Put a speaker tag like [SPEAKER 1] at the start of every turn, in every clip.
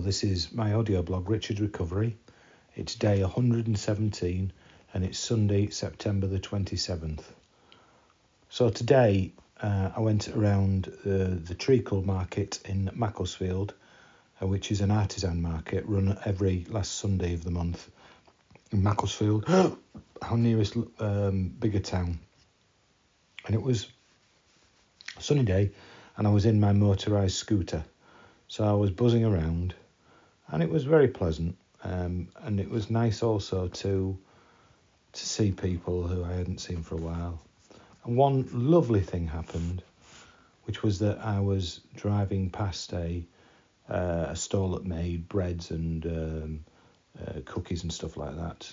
[SPEAKER 1] this is my audio blog, Richard's Recovery. It's day 117 and it's Sunday, September the 27th. So today uh, I went around uh, the Treacle Market in Macclesfield, uh, which is an artisan market run every last Sunday of the month in Macclesfield, our nearest um, bigger town. And it was a sunny day and I was in my motorised scooter. So I was buzzing around, and it was very pleasant. Um, and it was nice also to to see people who I hadn't seen for a while. And one lovely thing happened, which was that I was driving past a uh, a stall that made breads and um, uh, cookies and stuff like that.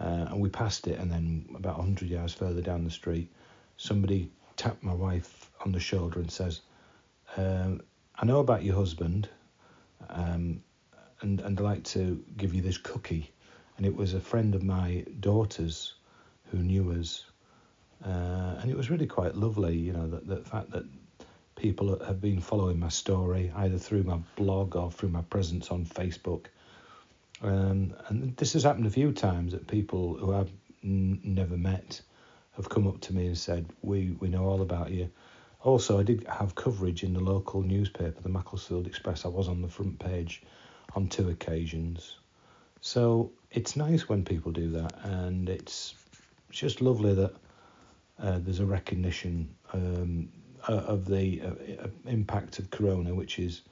[SPEAKER 1] Uh, and we passed it, and then about 100 yards further down the street, somebody tapped my wife on the shoulder and says, um, I know about your husband, um, and and I'd like to give you this cookie. And it was a friend of my daughter's who knew us, uh, and it was really quite lovely. You know, that the fact that people have been following my story either through my blog or through my presence on Facebook. Um, and this has happened a few times that people who I've n- never met have come up to me and said, "We we know all about you." Also, I did have coverage in the local newspaper, the Macclesfield Express. I was on the front page on two occasions. So it's nice when people do that, and it's just lovely that uh, there's a recognition um, of the uh, impact of Corona, which is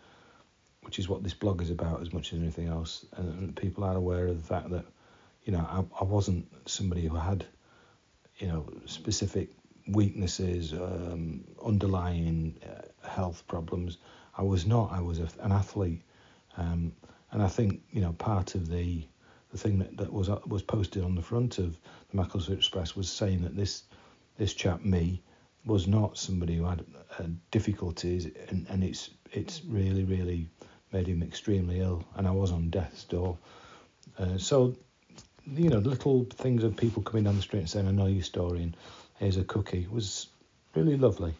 [SPEAKER 1] which is what this blog is about as much as anything else. And people are aware of the fact that you know I, I wasn't somebody who had you know specific weaknesses, um, underlying uh, health problems. I was not. I was a, an athlete, um, and I think you know part of the the thing that, that was uh, was posted on the front of the Macclesfield Express was saying that this this chap me was not somebody who had uh, difficulties, and, and it's it's really really made him extremely ill, and I was on death's door. Uh, so you know, little things of people coming down the street and saying, "I know your story," and here's a cookie It was really lovely.